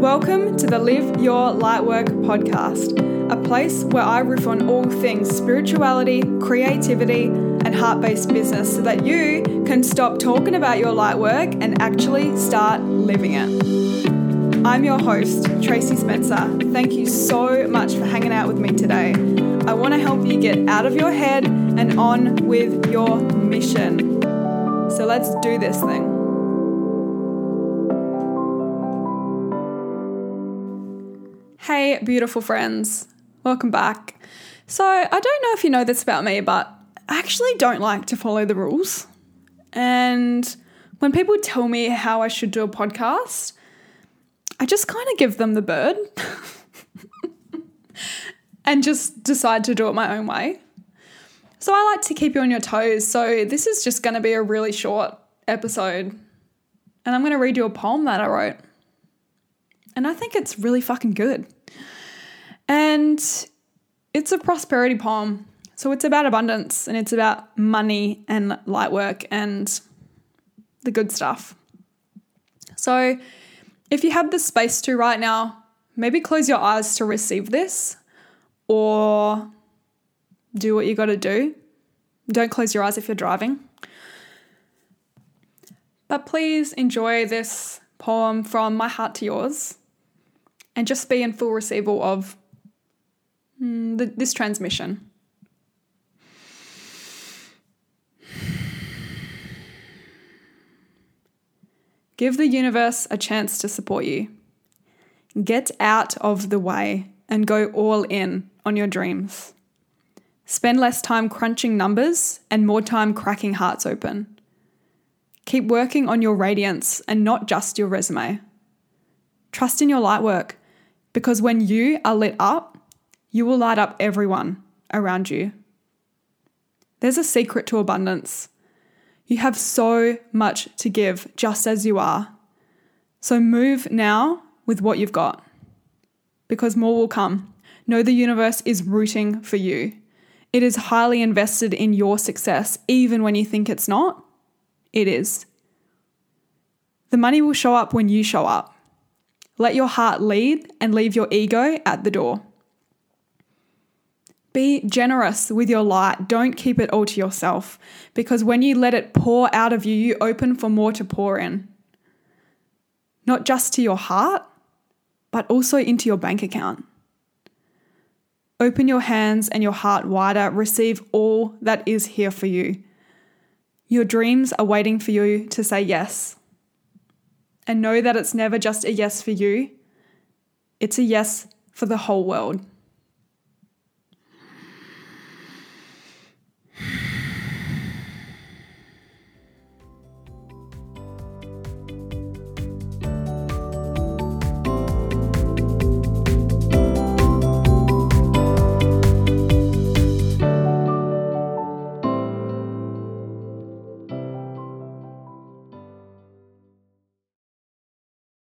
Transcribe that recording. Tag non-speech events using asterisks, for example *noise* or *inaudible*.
Welcome to the Live Your Lightwork podcast, a place where I riff on all things spirituality, creativity, and heart based business so that you can stop talking about your lightwork and actually start living it. I'm your host, Tracy Spencer. Thank you so much for hanging out with me today. I want to help you get out of your head and on with your mission. So let's do this thing. Hey, beautiful friends. Welcome back. So, I don't know if you know this about me, but I actually don't like to follow the rules. And when people tell me how I should do a podcast, I just kind of give them the bird *laughs* and just decide to do it my own way. So, I like to keep you on your toes. So, this is just going to be a really short episode. And I'm going to read you a poem that I wrote. And I think it's really fucking good. And it's a prosperity poem. So it's about abundance and it's about money and light work and the good stuff. So if you have the space to right now, maybe close your eyes to receive this or do what you got to do. Don't close your eyes if you're driving. But please enjoy this poem from my heart to yours and just be in full receival of mm, the, this transmission. Give the universe a chance to support you. Get out of the way and go all in on your dreams. Spend less time crunching numbers and more time cracking hearts open. Keep working on your radiance and not just your resume. Trust in your light work because when you are lit up, you will light up everyone around you. There's a secret to abundance. You have so much to give just as you are. So move now with what you've got because more will come. Know the universe is rooting for you. It is highly invested in your success, even when you think it's not. It is. The money will show up when you show up. Let your heart lead and leave your ego at the door. Be generous with your light. Don't keep it all to yourself because when you let it pour out of you, you open for more to pour in. Not just to your heart, but also into your bank account. Open your hands and your heart wider. Receive all that is here for you. Your dreams are waiting for you to say yes. And know that it's never just a yes for you, it's a yes for the whole world.